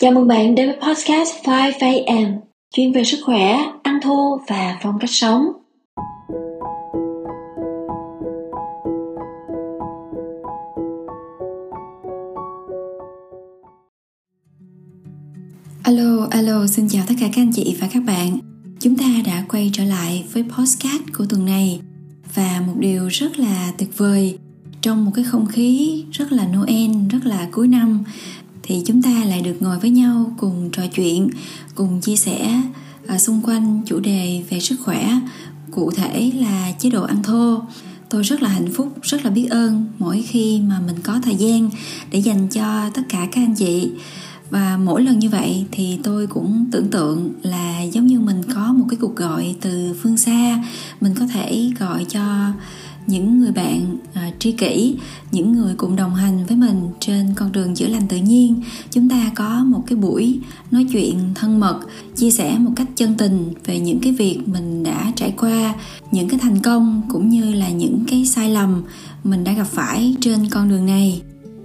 Chào mừng bạn đến với podcast 5am, chuyên về sức khỏe, ăn thô và phong cách sống. Alo, alo, xin chào tất cả các anh chị và các bạn. Chúng ta đã quay trở lại với podcast của tuần này và một điều rất là tuyệt vời trong một cái không khí rất là Noel, rất là cuối năm thì chúng ta lại được ngồi với nhau cùng trò chuyện cùng chia sẻ à, xung quanh chủ đề về sức khỏe. Cụ thể là chế độ ăn thô. Tôi rất là hạnh phúc rất là biết ơn mỗi khi mà mình có thời gian để dành cho tất cả các anh chị. Và mỗi lần như vậy thì tôi cũng tưởng tượng là giống như mình có một cái cuộc gọi từ phương xa. Mình có thể gọi cho những người bạn à, tri kỷ những người cùng đồng hành với mình trên con đường chữa lành tự nhiên. Chúng ta có một cái buổi nói chuyện thân mật chia sẻ một cách chân tình về những cái việc mình đã trải qua những cái thành công cũng như là những cái sai lầm mình đã gặp phải trên con đường này.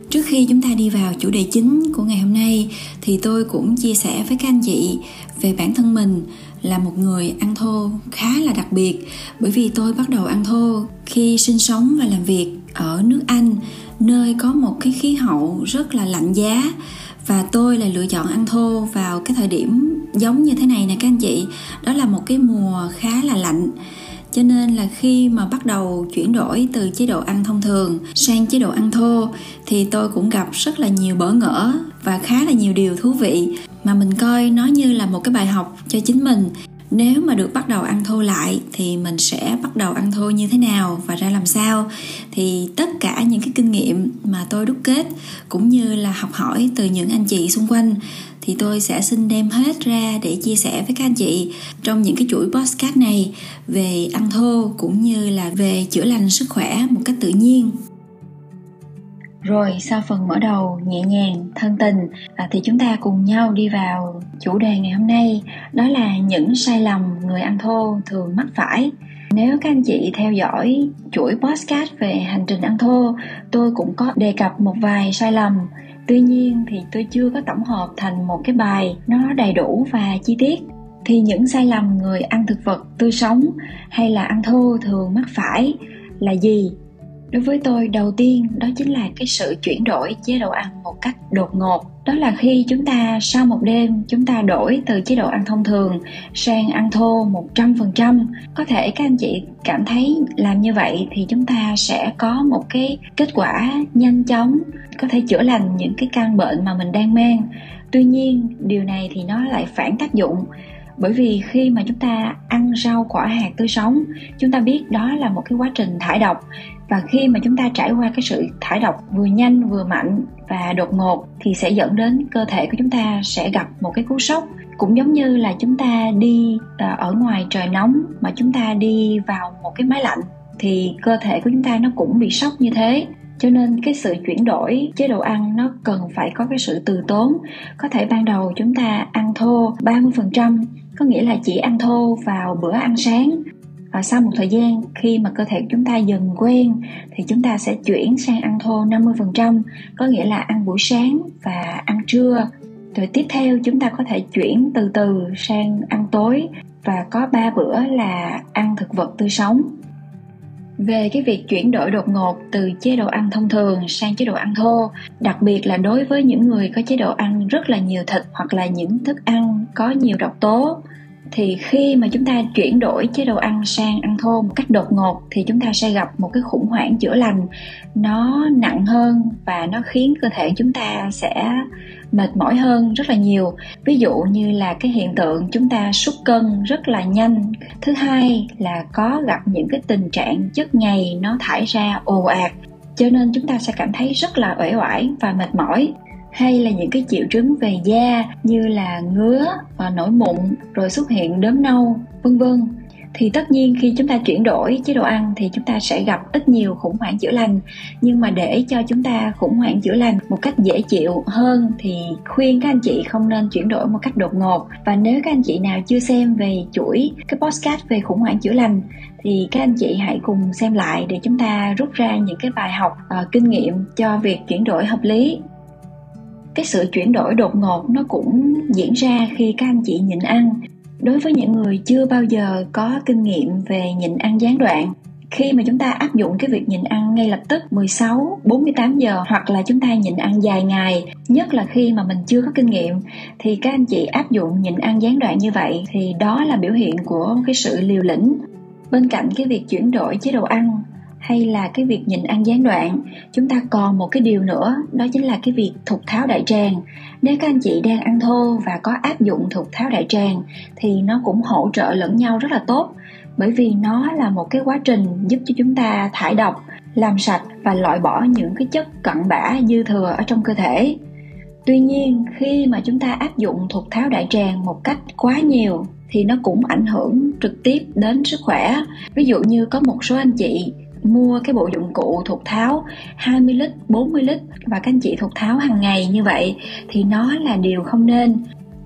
Trước khi chúng ta đi vào chủ đề chính của ngày hôm nay thì tôi cũng chia sẻ với các anh chị về bản thân mình là một người ăn thô khá là đặc biệt. Bởi vì tôi bắt đầu ăn thô khi sinh sống và làm việc ở nước Anh, nơi có một cái khí hậu rất là lạnh giá. Và tôi lại lựa chọn ăn thô vào cái thời điểm giống như thế này nè các anh chị. Đó là một cái mùa khá là lạnh. Cho nên là khi mà bắt đầu chuyển đổi từ chế độ ăn thông thường sang chế độ ăn thô, thì tôi cũng gặp rất là nhiều bỡ ngỡ và khá là nhiều điều thú vị mà mình coi nó như là một cái bài học cho chính mình. Nếu mà được bắt đầu ăn thô lại thì mình sẽ bắt đầu ăn thô như thế nào và ra làm sao? Thì tất cả những cái kinh nghiệm mà tôi đúc kết cũng như là học hỏi từ những anh chị xung quanh thì tôi sẽ xin đem hết ra để chia sẻ với các anh chị trong những cái chuỗi podcast này về ăn thô cũng như là về chữa lành sức khỏe một cách tự nhiên rồi sau phần mở đầu nhẹ nhàng thân tình à, thì chúng ta cùng nhau đi vào chủ đề ngày hôm nay. Đó là những sai lầm người ăn thô thường mắc phải. Nếu các anh chị theo dõi chuỗi podcast về hành trình ăn thô tôi cũng có đề cập một vài sai lầm. Tuy nhiên thì tôi chưa có tổng hợp thành một cái bài nó đầy đủ và chi tiết. Thì những sai lầm người ăn thực vật tươi sống hay là ăn thô thường mắc phải là gì? Đối với tôi, đầu tiên đó chính là cái sự chuyển đổi chế độ ăn một cách đột ngột. Đó là khi chúng ta, sau một đêm, chúng ta đổi từ chế độ ăn thông thường sang ăn thô 100% có thể các anh chị cảm thấy làm như vậy thì chúng ta sẽ có một cái kết quả nhanh chóng, có thể chữa lành những cái căn bệnh mà mình đang mang tuy nhiên, điều này thì nó lại phản tác dụng bởi vì khi mà chúng ta ăn rau, quả, hạt tươi sống, chúng ta biết đó là một cái quá trình thải độc. Và khi mà chúng ta trải qua cái sự thải độc vừa nhanh, vừa mạnh và đột ngột thì sẽ dẫn đến cơ thể của chúng ta sẽ gặp một cái cú sốc. Cũng giống như là chúng ta đi à, ở ngoài trời nóng mà chúng ta đi vào một cái máy lạnh thì cơ thể của chúng ta nó cũng bị sốc như thế. Cho nên cái sự chuyển đổi chế độ ăn nó cần phải có cái sự từ tốn. Có thể ban đầu chúng ta ăn thô 30% có nghĩa là chỉ ăn thô vào bữa ăn sáng. Và sau một thời gian, khi mà cơ thể chúng ta dần quen, thì chúng ta sẽ chuyển sang ăn thô 50% có nghĩa là ăn buổi sáng và ăn trưa. Rồi tiếp theo, chúng ta có thể chuyển từ từ sang ăn tối. Và có 3 bữa là ăn thực vật tươi sống về cái việc chuyển đổi đột ngột từ chế độ ăn thông thường sang chế độ ăn thô, đặc biệt là đối với những người có chế độ ăn rất là nhiều thịt hoặc là những thức ăn có nhiều độc tố. Thì khi mà chúng ta chuyển đổi chế độ ăn sang ăn thô một cách đột ngột thì chúng ta sẽ gặp một cái khủng hoảng chữa lành. Nó nặng hơn và nó khiến cơ thể chúng ta sẽ mệt mỏi hơn rất là nhiều. Ví dụ như là cái hiện tượng chúng ta sút cân rất là nhanh. Thứ hai là có gặp những cái tình trạng chất nhầy nó thải ra ồ ạt, cho nên chúng ta sẽ cảm thấy rất là uể oải và mệt mỏi. Hay là những cái triệu chứng về da như là ngứa và nổi mụn, rồi xuất hiện đốm nâu, vân vân thì tất nhiên khi chúng ta chuyển đổi chế độ ăn thì chúng ta sẽ gặp ít nhiều khủng hoảng chữa lành. Nhưng mà để cho chúng ta khủng hoảng chữa lành một cách dễ chịu hơn thì khuyên các anh chị không nên chuyển đổi một cách đột ngột. Và nếu các anh chị nào chưa xem về chuỗi cái podcast về khủng hoảng chữa lành thì các anh chị hãy cùng xem lại để chúng ta rút ra những cái bài học uh, kinh nghiệm cho việc chuyển đổi hợp lý. Cái sự chuyển đổi đột ngột nó cũng diễn ra khi các anh chị nhịn ăn đối với những người chưa bao giờ có kinh nghiệm về nhịn ăn gián đoạn khi mà chúng ta áp dụng cái việc nhịn ăn ngay lập tức 16, 48 giờ hoặc là chúng ta nhịn ăn dài ngày, nhất là khi mà mình chưa có kinh nghiệm thì các anh chị áp dụng nhịn ăn gián đoạn như vậy thì đó là biểu hiện của cái sự liều lĩnh. Bên cạnh cái việc chuyển đổi chế độ ăn hay là cái việc nhịn ăn gián đoạn? Chúng ta còn một cái điều nữa, đó chính là cái việc thục tháo đại tràng. Nếu các anh chị đang ăn thô và có áp dụng thục tháo đại tràng, thì nó cũng hỗ trợ lẫn nhau rất là tốt, bởi vì nó là một cái quá trình giúp cho chúng ta thải độc, làm sạch và loại bỏ những cái chất cặn bã dư thừa ở trong cơ thể. Tuy nhiên, khi mà chúng ta áp dụng thục tháo đại tràng một cách quá nhiều, thì nó cũng ảnh hưởng trực tiếp đến sức khỏe. Ví dụ như có một số anh chị mua cái bộ dụng cụ thuộc tháo 20 lít, 40 lít và các anh chị thuộc tháo hàng ngày như vậy thì nó là điều không nên.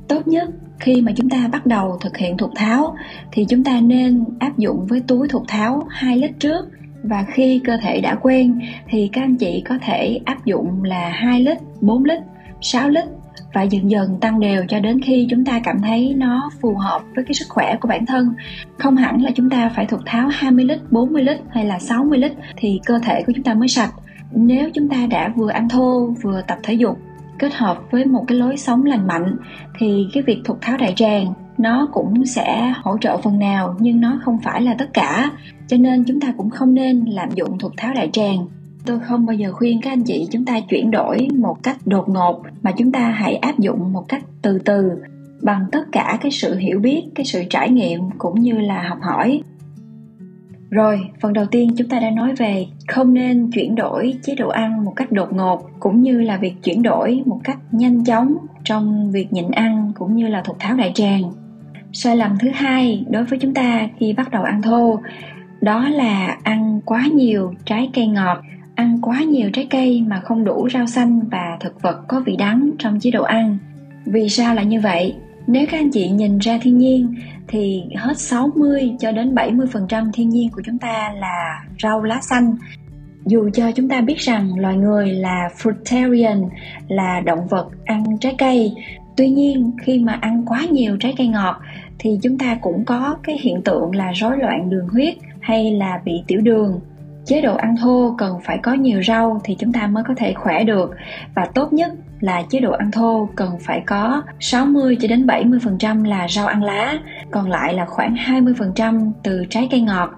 Tốt nhất khi mà chúng ta bắt đầu thực hiện thuộc tháo thì chúng ta nên áp dụng với túi thuộc tháo 2 lít trước và khi cơ thể đã quen thì các anh chị có thể áp dụng là 2 lít, 4 lít, 6 lít và dần dần tăng đều cho đến khi chúng ta cảm thấy nó phù hợp với cái sức khỏe của bản thân. Không hẳn là chúng ta phải thuộc tháo 20 lít, 40 lít hay là 60 lít thì cơ thể của chúng ta mới sạch. Nếu chúng ta đã vừa ăn thô vừa tập thể dục kết hợp với một cái lối sống lành mạnh thì cái việc thục tháo đại tràng nó cũng sẽ hỗ trợ phần nào nhưng nó không phải là tất cả. Cho nên chúng ta cũng không nên lạm dụng thục tháo đại tràng tôi không bao giờ khuyên các anh chị chúng ta chuyển đổi một cách đột ngột mà chúng ta hãy áp dụng một cách từ từ bằng tất cả cái sự hiểu biết cái sự trải nghiệm cũng như là học hỏi rồi, phần đầu tiên chúng ta đã nói về không nên chuyển đổi chế độ ăn một cách đột ngột cũng như là việc chuyển đổi một cách nhanh chóng trong việc nhịn ăn cũng như là thục tháo đại tràng. Sai lầm thứ hai đối với chúng ta khi bắt đầu ăn thô đó là ăn quá nhiều trái cây ngọt ăn quá nhiều trái cây mà không đủ rau xanh và thực vật có vị đắng trong chế độ ăn. Vì sao lại như vậy? Nếu các anh chị nhìn ra thiên nhiên thì hết 60 cho đến 70% thiên nhiên của chúng ta là rau lá xanh. Dù cho chúng ta biết rằng loài người là fruitarian, là động vật ăn trái cây, tuy nhiên khi mà ăn quá nhiều trái cây ngọt thì chúng ta cũng có cái hiện tượng là rối loạn đường huyết hay là bị tiểu đường chế độ ăn thô cần phải có nhiều rau thì chúng ta mới có thể khỏe được và tốt nhất là chế độ ăn thô cần phải có 60 cho đến 70% là rau ăn lá, còn lại là khoảng 20% từ trái cây ngọt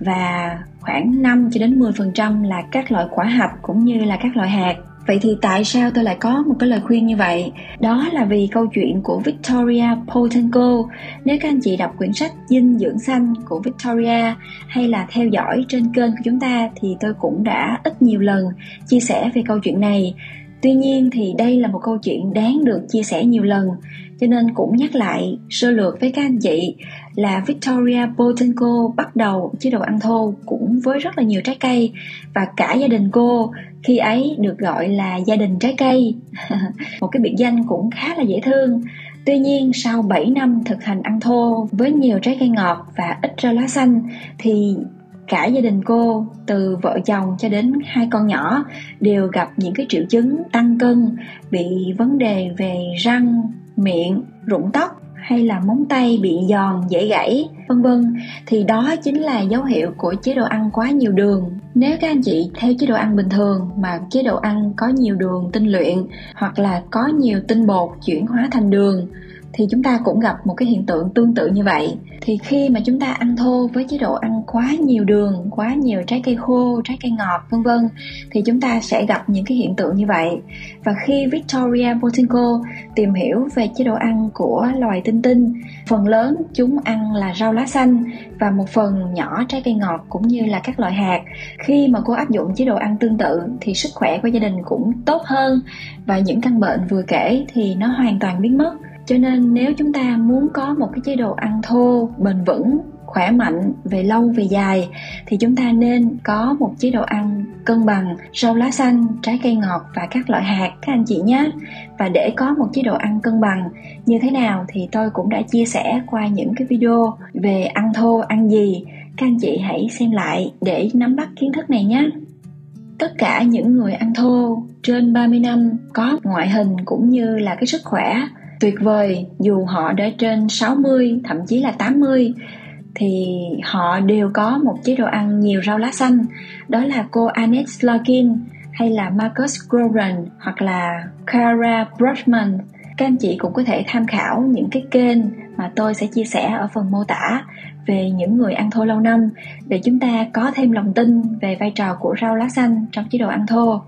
và khoảng 5 cho đến 10% là các loại quả hạch cũng như là các loại hạt. Vậy thì tại sao tôi lại có một cái lời khuyên như vậy? Đó là vì câu chuyện của Victoria Potenko. Nếu các anh chị đọc quyển sách Dinh dưỡng xanh của Victoria hay là theo dõi trên kênh của chúng ta thì tôi cũng đã ít nhiều lần chia sẻ về câu chuyện này. Tuy nhiên thì đây là một câu chuyện đáng được chia sẻ nhiều lần cho nên cũng nhắc lại sơ lược với các anh chị là Victoria Potenko bắt đầu chế độ ăn thô cũng với rất là nhiều trái cây. Và cả gia đình cô khi ấy được gọi là gia đình trái cây. Một cái biệt danh cũng khá là dễ thương. Tuy nhiên, sau 7 năm thực hành ăn thô với nhiều trái cây ngọt và ít rau lá xanh, thì cả gia đình cô, từ vợ chồng cho đến hai con nhỏ, đều gặp những cái triệu chứng tăng cân, bị vấn đề về răng miệng, rụng tóc hay là móng tay bị giòn, dễ gãy, vân vân, thì đó chính là dấu hiệu của chế độ ăn quá nhiều đường. Nếu các anh chị theo chế độ ăn bình thường mà chế độ ăn có nhiều đường tinh luyện hoặc là có nhiều tinh bột chuyển hóa thành đường thì chúng ta cũng gặp một cái hiện tượng tương tự như vậy. Thì khi mà chúng ta ăn thô với chế độ ăn quá nhiều đường, quá nhiều trái cây khô, trái cây ngọt, vân vân, thì chúng ta sẽ gặp những cái hiện tượng như vậy. Và khi Victoria Botinko tìm hiểu về chế độ ăn của loài tinh tinh, phần lớn chúng ăn là rau lá xanh và một phần nhỏ trái cây ngọt cũng như là các loại hạt. Khi mà cô áp dụng chế độ ăn tương tự thì sức khỏe của gia đình cũng tốt hơn và những căn bệnh vừa kể thì nó hoàn toàn biến mất cho nên nếu chúng ta muốn có một cái chế độ ăn thô, bền vững, khỏe mạnh về lâu, về dài, thì chúng ta nên có một chế độ ăn cân bằng rau lá xanh, trái cây ngọt và các loại hạt, các anh chị nhé. Và để có một chế độ ăn cân bằng như thế nào thì tôi cũng đã chia sẻ qua những cái video về ăn thô, ăn gì. Các anh chị hãy xem lại để nắm bắt kiến thức này nhé. Tất cả những người ăn thô trên 30 năm có ngoại hình cũng như là cái sức khỏe tuyệt vời. Dù họ đã trên 60 thậm chí là 80 thì họ đều có một chế độ ăn nhiều rau lá xanh. Đó là cô Annette slogin hay là Marcus Groran hoặc là cara Brochman các anh chị cũng có thể tham khảo những cái kênh mà tôi sẽ chia sẻ ở phần mô tả về những người ăn thô lâu năm để chúng ta có thêm lòng tin về vai trò của rau lá xanh trong chế độ ăn thô.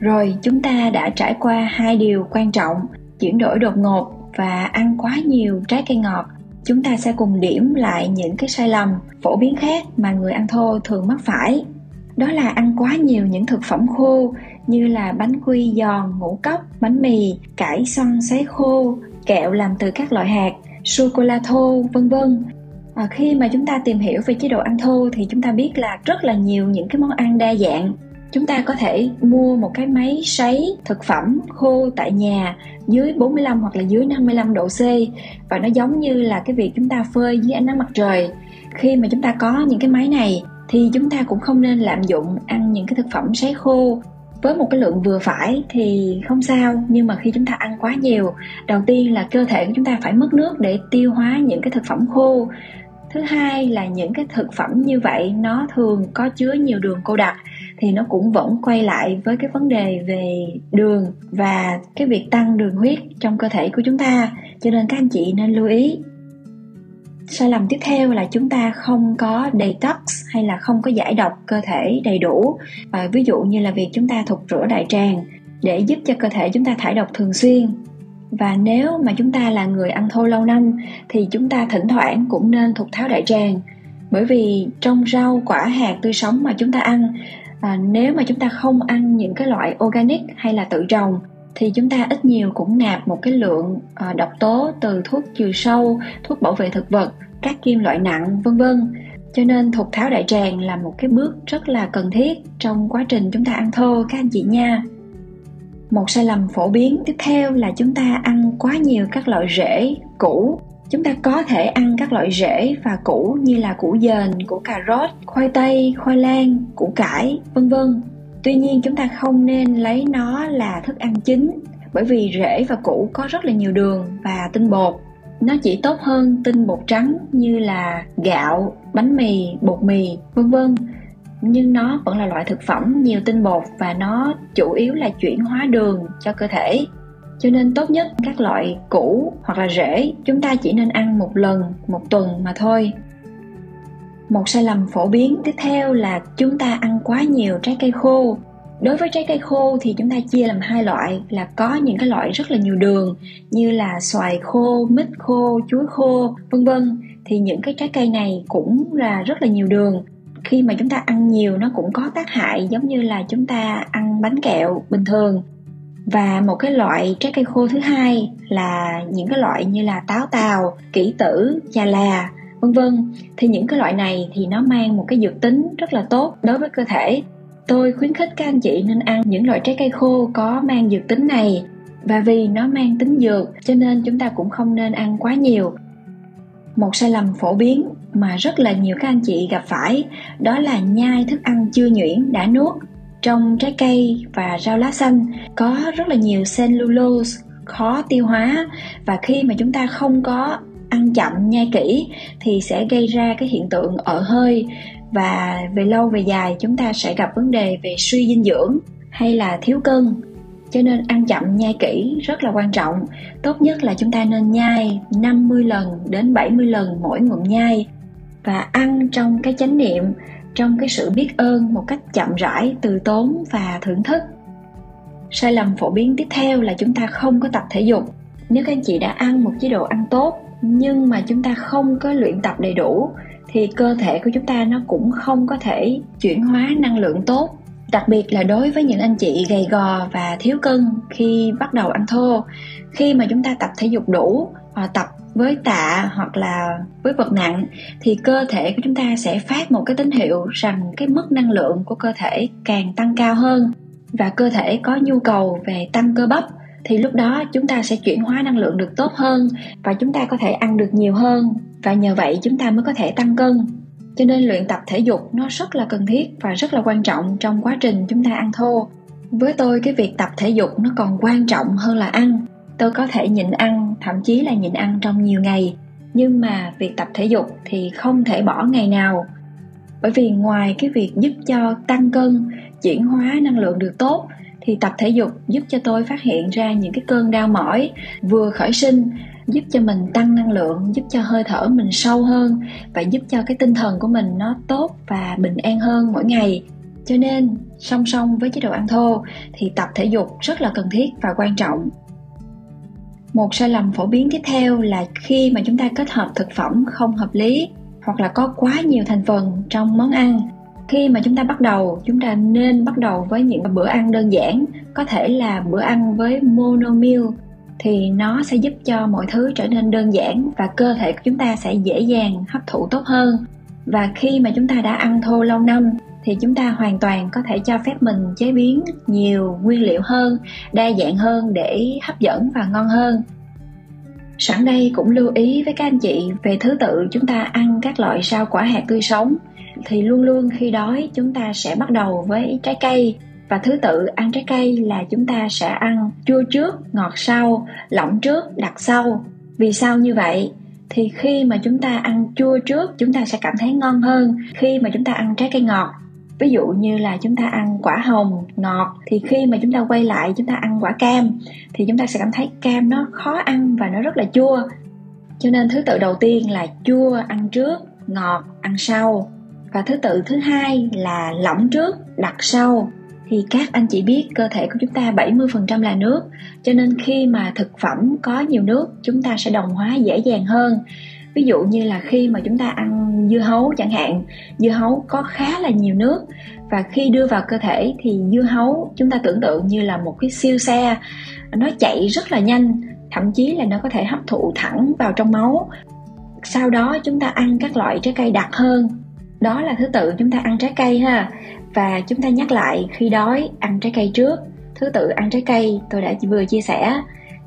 Rồi, chúng ta đã trải qua hai điều quan trọng chuyển đổi đột ngột và ăn quá nhiều trái cây ngọt chúng ta sẽ cùng điểm lại những cái sai lầm phổ biến khác mà người ăn thô thường mắc phải. Đó là ăn quá nhiều những thực phẩm khô như là bánh quy giòn ngũ cốc bánh mì cải xoăn sấy khô kẹo làm từ các loại hạt sô cô la thô vân vân. À, khi mà chúng ta tìm hiểu về chế độ ăn thô thì chúng ta biết là rất là nhiều những cái món ăn đa dạng chúng ta có thể mua một cái máy sấy thực phẩm khô tại nhà dưới 45 hoặc là dưới 55 độ C. Và nó giống như là cái việc chúng ta phơi dưới ánh nắng mặt trời. Khi mà chúng ta có những cái máy này, thì chúng ta cũng không nên lạm dụng ăn những cái thực phẩm sấy khô. Với một cái lượng vừa phải thì không sao, nhưng mà khi chúng ta ăn quá nhiều, đầu tiên là cơ thể của chúng ta phải mất nước để tiêu hóa những cái thực phẩm khô. Thứ hai là những cái thực phẩm như vậy, nó thường có chứa nhiều đường cô đặc thì nó cũng vẫn quay lại với cái vấn đề về đường và cái việc tăng đường huyết trong cơ thể của chúng ta. Cho nên các anh chị nên lưu ý. Sai lầm tiếp theo là chúng ta không có detox hay là không có giải độc cơ thể đầy đủ. Và ví dụ như là việc chúng ta thục rửa đại tràng để giúp cho cơ thể chúng ta thải độc thường xuyên. Và nếu mà chúng ta là người ăn thô lâu năm thì chúng ta thỉnh thoảng cũng nên thục tháo đại tràng. Bởi vì trong rau quả hạt tươi sống mà chúng ta ăn và nếu mà chúng ta không ăn những cái loại organic hay là tự trồng thì chúng ta ít nhiều cũng nạp một cái lượng à, độc tố từ thuốc trừ sâu thuốc bảo vệ thực vật các kim loại nặng vân vân. Cho nên thục tháo đại tràng là một cái bước rất là cần thiết trong quá trình chúng ta ăn thô các anh chị nha. Một sai lầm phổ biến tiếp theo là chúng ta ăn quá nhiều các loại rễ củ chúng ta có thể ăn các loại rễ và củ như là củ dền, củ cà rốt, khoai tây, khoai lang, củ cải, vân vân. Tuy nhiên, chúng ta không nên lấy nó là thức ăn chính, bởi vì rễ và củ có rất là nhiều đường và tinh bột. Nó chỉ tốt hơn tinh bột trắng như là gạo, bánh mì, bột mì, vân vân. Nhưng nó vẫn là loại thực phẩm nhiều tinh bột và nó chủ yếu là chuyển hóa đường cho cơ thể cho nên tốt nhất các loại củ hoặc là rễ, chúng ta chỉ nên ăn một lần, một tuần mà thôi. Một sai lầm phổ biến tiếp theo là chúng ta ăn quá nhiều trái cây khô. Đối với trái cây khô thì chúng ta chia làm hai loại, là có những cái loại rất là nhiều đường, như là xoài khô, mít khô, chuối khô, vân vân. Thì những cái trái cây này cũng là rất là nhiều đường. Khi mà chúng ta ăn nhiều, nó cũng có tác hại, giống như là chúng ta ăn bánh kẹo bình thường và một cái loại trái cây khô thứ hai là những cái loại như là táo tàu kỷ tử, chà là, vân vân. Thì những cái loại này thì nó mang một cái dược tính rất là tốt đối với cơ thể. Tôi khuyến khích các anh chị nên ăn những loại trái cây khô có mang dược tính này. Và vì nó mang tính dược, cho nên chúng ta cũng không nên ăn quá nhiều. Một sai lầm phổ biến mà rất là nhiều các anh chị gặp phải, đó là nhai thức ăn chưa nhuyễn, đã nuốt trong trái cây và rau lá xanh. Có rất là nhiều cellulose khó tiêu hóa và khi mà chúng ta không có ăn chậm nhai kỹ thì sẽ gây ra cái hiện tượng ở hơi và về lâu về dài chúng ta sẽ gặp vấn đề về suy dinh dưỡng hay là thiếu cân. Cho nên ăn chậm nhai kỹ rất là quan trọng. Tốt nhất là chúng ta nên nhai 50 lần đến 70 lần mỗi ngụm nhai và ăn trong cái chánh niệm trong cái sự biết ơn một cách chậm rãi, từ tốn và thưởng thức. Sai lầm phổ biến tiếp theo là chúng ta không có tập thể dục. Nếu các anh chị đã ăn một chế độ ăn tốt, nhưng mà chúng ta không có luyện tập đầy đủ, thì cơ thể của chúng ta nó cũng không có thể chuyển hóa năng lượng tốt. Đặc biệt là đối với những anh chị gầy gò và thiếu cân khi bắt đầu ăn thô, khi mà chúng ta tập thể dục đủ và tập với tạ hoặc là với vật nặng, thì cơ thể của chúng ta sẽ phát một cái tín hiệu rằng cái mức năng lượng của cơ thể càng tăng cao hơn. Và cơ thể có nhu cầu về tăng cơ bắp, thì lúc đó chúng ta sẽ chuyển hóa năng lượng được tốt hơn và chúng ta có thể ăn được nhiều hơn. Và nhờ vậy chúng ta mới có thể tăng cân. Cho nên luyện tập thể dục nó rất là cần thiết và rất là quan trọng trong quá trình chúng ta ăn thô. Với tôi, cái việc tập thể dục nó còn quan trọng hơn là ăn tôi có thể nhịn ăn, thậm chí là nhịn ăn trong nhiều ngày. Nhưng mà việc tập thể dục thì không thể bỏ ngày nào. Bởi vì ngoài cái việc giúp cho tăng cân, chuyển hóa năng lượng được tốt, thì tập thể dục giúp cho tôi phát hiện ra những cái cơn đau mỏi vừa khởi sinh, giúp cho mình tăng năng lượng, giúp cho hơi thở mình sâu hơn và giúp cho cái tinh thần của mình nó tốt và bình an hơn mỗi ngày. Cho nên, song song với chế độ ăn thô thì tập thể dục rất là cần thiết và quan trọng một sai lầm phổ biến tiếp theo là khi mà chúng ta kết hợp thực phẩm không hợp lý hoặc là có quá nhiều thành phần trong món ăn. Khi mà chúng ta bắt đầu, chúng ta nên bắt đầu với những bữa ăn đơn giản, có thể là bữa ăn với monomil thì nó sẽ giúp cho mọi thứ trở nên đơn giản và cơ thể của chúng ta sẽ dễ dàng hấp thụ tốt hơn. Và khi mà chúng ta đã ăn thô lâu năm thì chúng ta hoàn toàn có thể cho phép mình chế biến nhiều nguyên liệu hơn, đa dạng hơn để hấp dẫn và ngon hơn. Sẵn đây cũng lưu ý với các anh chị về thứ tự chúng ta ăn các loại rau quả hạt tươi sống. Thì luôn luôn khi đói, chúng ta sẽ bắt đầu với trái cây. Và thứ tự ăn trái cây là chúng ta sẽ ăn chua trước, ngọt sau, lỏng trước, đặc sau. Vì sao như vậy? Thì khi mà chúng ta ăn chua trước, chúng ta sẽ cảm thấy ngon hơn. Khi mà chúng ta ăn trái cây ngọt ví dụ như là chúng ta ăn quả hồng, ngọt, thì khi mà chúng ta quay lại chúng ta ăn quả cam, thì chúng ta sẽ cảm thấy cam nó khó ăn và nó rất là chua. Cho nên thứ tự đầu tiên là chua ăn trước, ngọt ăn sau. Và thứ tự thứ hai là lỏng trước đặt sau. Thì các anh chị biết cơ thể của chúng ta 70% là nước, cho nên khi mà thực phẩm có nhiều nước, chúng ta sẽ đồng hóa dễ dàng hơn ví dụ như là khi mà chúng ta ăn dưa hấu chẳng hạn, dưa hấu có khá là nhiều nước. Và khi đưa vào cơ thể thì dưa hấu chúng ta tưởng tượng như là một cái siêu xe. Nó chạy rất là nhanh, thậm chí là nó có thể hấp thụ thẳng vào trong máu. Sau đó chúng ta ăn các loại trái cây đặc hơn. Đó là thứ tự chúng ta ăn trái cây ha. Và chúng ta nhắc lại khi đói, ăn trái cây trước. Thứ tự ăn trái cây tôi đã vừa chia sẻ.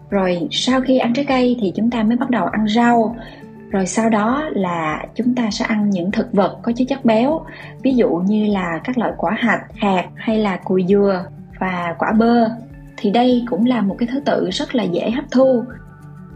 Rồi sau khi ăn trái cây thì chúng ta mới bắt đầu ăn rau rồi sau đó là chúng ta sẽ ăn những thực vật có chứa chất béo, ví dụ như là các loại quả hạch hạt hay là cùi dừa và quả bơ. Thì đây cũng là một cái thứ tự rất là dễ hấp thu.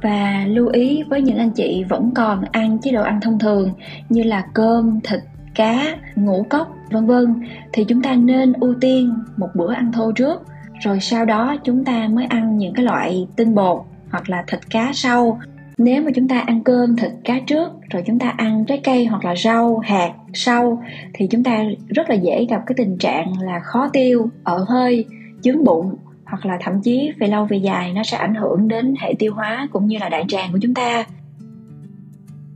Và lưu ý với những anh chị vẫn còn ăn chế độ ăn thông thường như là cơm, thịt, cá, ngũ cốc, vân vân, thì chúng ta nên ưu tiên một bữa ăn thô trước. Rồi sau đó chúng ta mới ăn những cái loại tinh bột hoặc là thịt cá sau nếu mà chúng ta ăn cơm thịt cá trước, rồi chúng ta ăn trái cây hoặc là rau, hạt sau thì chúng ta rất là dễ gặp cái tình trạng là khó tiêu, ở hơi, chướng bụng, hoặc là thậm chí về lâu về dài nó sẽ ảnh hưởng đến hệ tiêu hóa cũng như là đại tràng của chúng ta.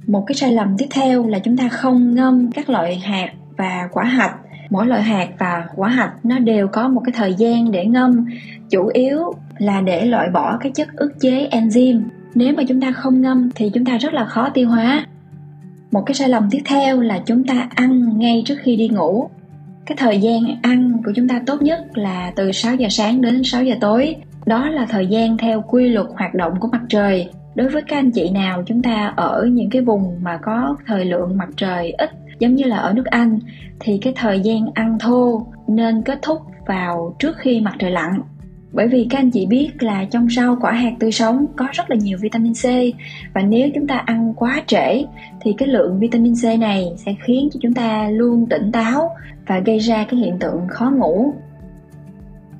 Một cái sai lầm tiếp theo là chúng ta không ngâm các loại hạt và quả hạch. Mỗi loại hạt và quả hạch nó đều có một cái thời gian để ngâm, chủ yếu là để loại bỏ cái chất ức chế enzyme nếu mà chúng ta không ngâm thì chúng ta rất là khó tiêu hóa. Một cái sai lầm tiếp theo là chúng ta ăn ngay trước khi đi ngủ. Cái thời gian ăn của chúng ta tốt nhất là từ 6 giờ sáng đến 6 giờ tối. Đó là thời gian theo quy luật hoạt động của mặt trời. Đối với các anh chị nào, chúng ta ở những cái vùng mà có thời lượng mặt trời ít, giống như là ở nước Anh, thì cái thời gian ăn thô nên kết thúc vào trước khi mặt trời lặn bởi vì các anh chị biết là trong rau quả hạt tươi sống có rất là nhiều vitamin C. Và nếu chúng ta ăn quá trễ, thì cái lượng vitamin C này sẽ khiến cho chúng ta luôn tỉnh táo và gây ra cái hiện tượng khó ngủ.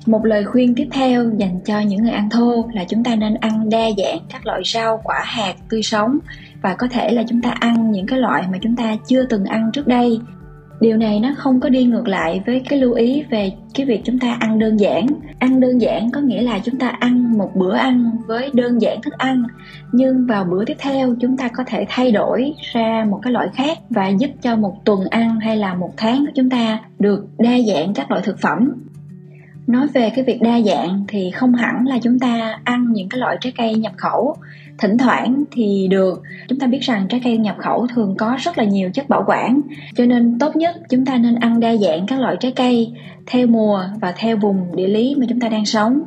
Một lời khuyên tiếp theo dành cho những người ăn thô là chúng ta nên ăn đa dạng các loại rau quả hạt tươi sống. Và có thể là chúng ta ăn những cái loại mà chúng ta chưa từng ăn trước đây điều này nó không có đi ngược lại với cái lưu ý về cái việc chúng ta ăn đơn giản. Ăn đơn giản có nghĩa là chúng ta ăn một bữa ăn với đơn giản thức ăn, nhưng vào bữa tiếp theo chúng ta có thể thay đổi ra một cái loại khác và giúp cho một tuần ăn hay là một tháng của chúng ta được đa dạng các loại thực phẩm. Nói về cái việc đa dạng thì không hẳn là chúng ta ăn những cái loại trái cây nhập khẩu thỉnh thoảng thì được. Chúng ta biết rằng trái cây nhập khẩu thường có rất là nhiều chất bảo quản cho nên tốt nhất chúng ta nên ăn đa dạng các loại trái cây theo mùa và theo vùng địa lý mà chúng ta đang sống.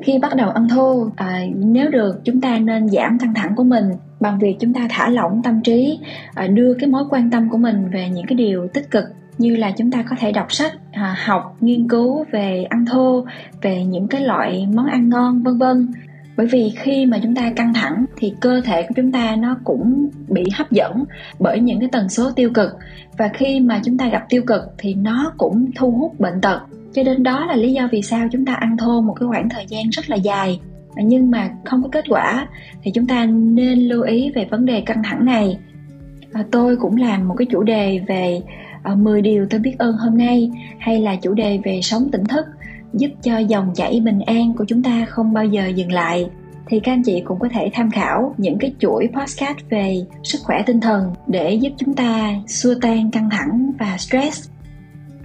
Khi bắt đầu ăn thô à, nếu được chúng ta nên giảm căng thẳng của mình bằng việc chúng ta thả lỏng tâm trí à, đưa cái mối quan tâm của mình về những cái điều tích cực như là chúng ta có thể đọc sách à, học nghiên cứu về ăn thô về những cái loại món ăn ngon vân vân bởi vì khi mà chúng ta căng thẳng thì cơ thể của chúng ta nó cũng bị hấp dẫn bởi những cái tần số tiêu cực. Và khi mà chúng ta gặp tiêu cực thì nó cũng thu hút bệnh tật. Cho nên đó là lý do vì sao chúng ta ăn thô một cái khoảng thời gian rất là dài. Nhưng mà không có kết quả thì chúng ta nên lưu ý về vấn đề căng thẳng này. À, tôi cũng làm một cái chủ đề về à, 10 điều tôi biết ơn hôm nay hay là chủ đề về sống tỉnh thức giúp cho dòng chảy bình an của chúng ta không bao giờ dừng lại. Thì các anh chị cũng có thể tham khảo những cái chuỗi podcast về sức khỏe tinh thần để giúp chúng ta xua tan căng thẳng và stress.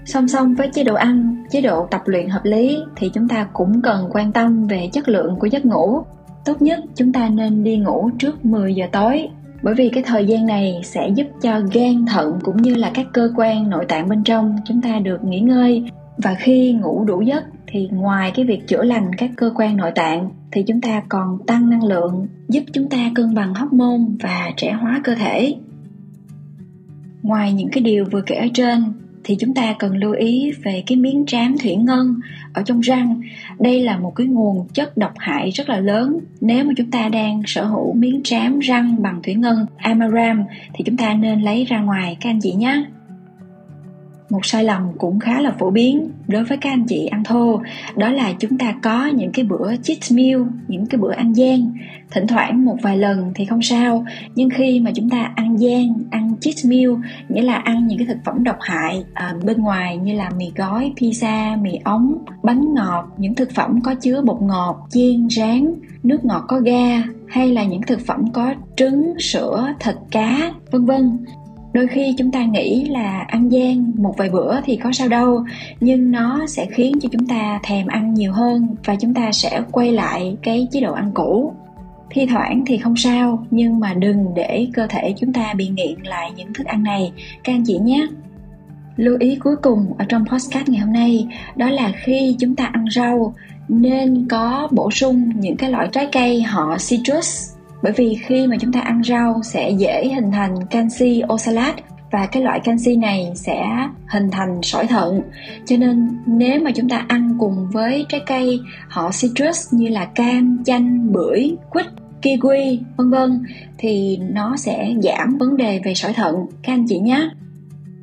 Song song với chế độ ăn, chế độ tập luyện hợp lý thì chúng ta cũng cần quan tâm về chất lượng của giấc ngủ. Tốt nhất chúng ta nên đi ngủ trước 10 giờ tối, bởi vì cái thời gian này sẽ giúp cho gan thận cũng như là các cơ quan nội tạng bên trong chúng ta được nghỉ ngơi. Và khi ngủ đủ giấc thì ngoài cái việc chữa lành các cơ quan nội tạng, thì chúng ta còn tăng năng lượng, giúp chúng ta cân bằng hormone và trẻ hóa cơ thể. Ngoài những cái điều vừa kể ở trên, thì chúng ta cần lưu ý về cái miếng trám thủy ngân ở trong răng. Đây là một cái nguồn chất độc hại rất là lớn. Nếu mà chúng ta đang sở hữu miếng trám răng bằng thủy ngân amaram, thì chúng ta nên lấy ra ngoài các anh chị nhé một sai lầm cũng khá là phổ biến đối với các anh chị ăn thô. Đó là chúng ta có những cái bữa cheat meal những cái bữa ăn gian. Thỉnh thoảng một vài lần thì không sao nhưng khi mà chúng ta ăn gian ăn cheat meal nghĩa là ăn những cái thực phẩm độc hại à, bên ngoài như là mì gói pizza mì ống bánh ngọt những thực phẩm có chứa bột ngọt chiên rán nước ngọt có ga hay là những thực phẩm có trứng sữa thịt cá vân vân đôi khi chúng ta nghĩ là ăn gian một vài bữa thì có sao đâu, nhưng nó sẽ khiến cho chúng ta thèm ăn nhiều hơn và chúng ta sẽ quay lại cái chế độ ăn cũ. Thi thoảng thì không sao, nhưng mà đừng để cơ thể chúng ta bị nghiện lại những thức ăn này, các anh chị nhé. Lưu ý cuối cùng ở trong podcast ngày hôm nay, đó là khi chúng ta ăn rau, nên có bổ sung những cái loại trái cây họ citrus bởi vì khi mà chúng ta ăn rau sẽ dễ hình thành canxi oxalat và cái loại canxi này sẽ hình thành sỏi thận. Cho nên nếu mà chúng ta ăn cùng với trái cây, họ citrus như là cam, chanh, bưởi, quýt, kiwi, vân vân, thì nó sẽ giảm vấn đề về sỏi thận. Các anh chị nhé.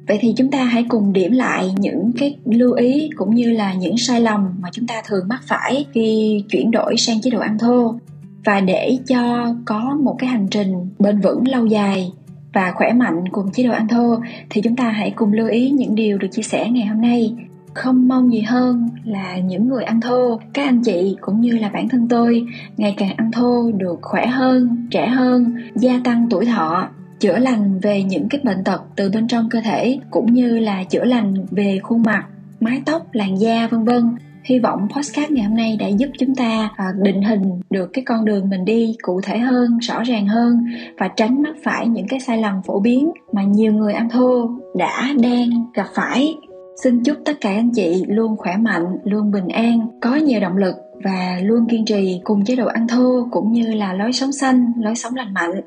Vậy thì chúng ta hãy cùng điểm lại những cái lưu ý cũng như là những sai lầm mà chúng ta thường mắc phải khi chuyển đổi sang chế độ ăn thô và để cho có một cái hành trình bền vững lâu dài và khỏe mạnh cùng chế độ ăn thô, thì chúng ta hãy cùng lưu ý những điều được chia sẻ ngày hôm nay. Không mong gì hơn là những người ăn thô, các anh chị cũng như là bản thân tôi, ngày càng ăn thô được khỏe hơn, trẻ hơn, gia tăng tuổi thọ, chữa lành về những cái bệnh tật từ bên trong cơ thể, cũng như là chữa lành về khuôn mặt, mái tóc, làn da, vân vân hy vọng podcast ngày hôm nay đã giúp chúng ta à, định hình được cái con đường mình đi cụ thể hơn, rõ ràng hơn và tránh mắc phải những cái sai lầm phổ biến mà nhiều người ăn thô đã, đang gặp phải xin chúc tất cả anh chị luôn khỏe mạnh, luôn bình an, có nhiều động lực và luôn kiên trì cùng chế độ ăn thô cũng như là lối sống xanh, lối sống lành mạnh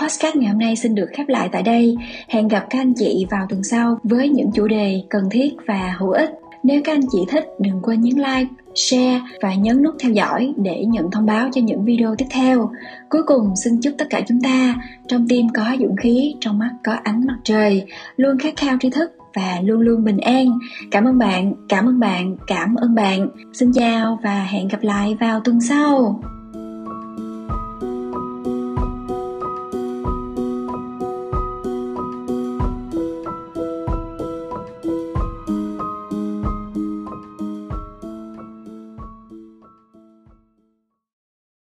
Podcast ngày hôm nay xin được khép lại tại đây. Hẹn gặp các anh chị vào tuần sau với những chủ đề cần thiết và hữu ích. Nếu các anh chị thích, đừng quên nhấn like, share và nhấn nút theo dõi để nhận thông báo cho những video tiếp theo. Cuối cùng xin chúc tất cả chúng ta trong tim có dũng khí, trong mắt có ánh mặt trời, luôn khát khao tri thức và luôn luôn bình an. Cảm ơn bạn, cảm ơn bạn, cảm ơn bạn. Xin chào và hẹn gặp lại vào tuần sau.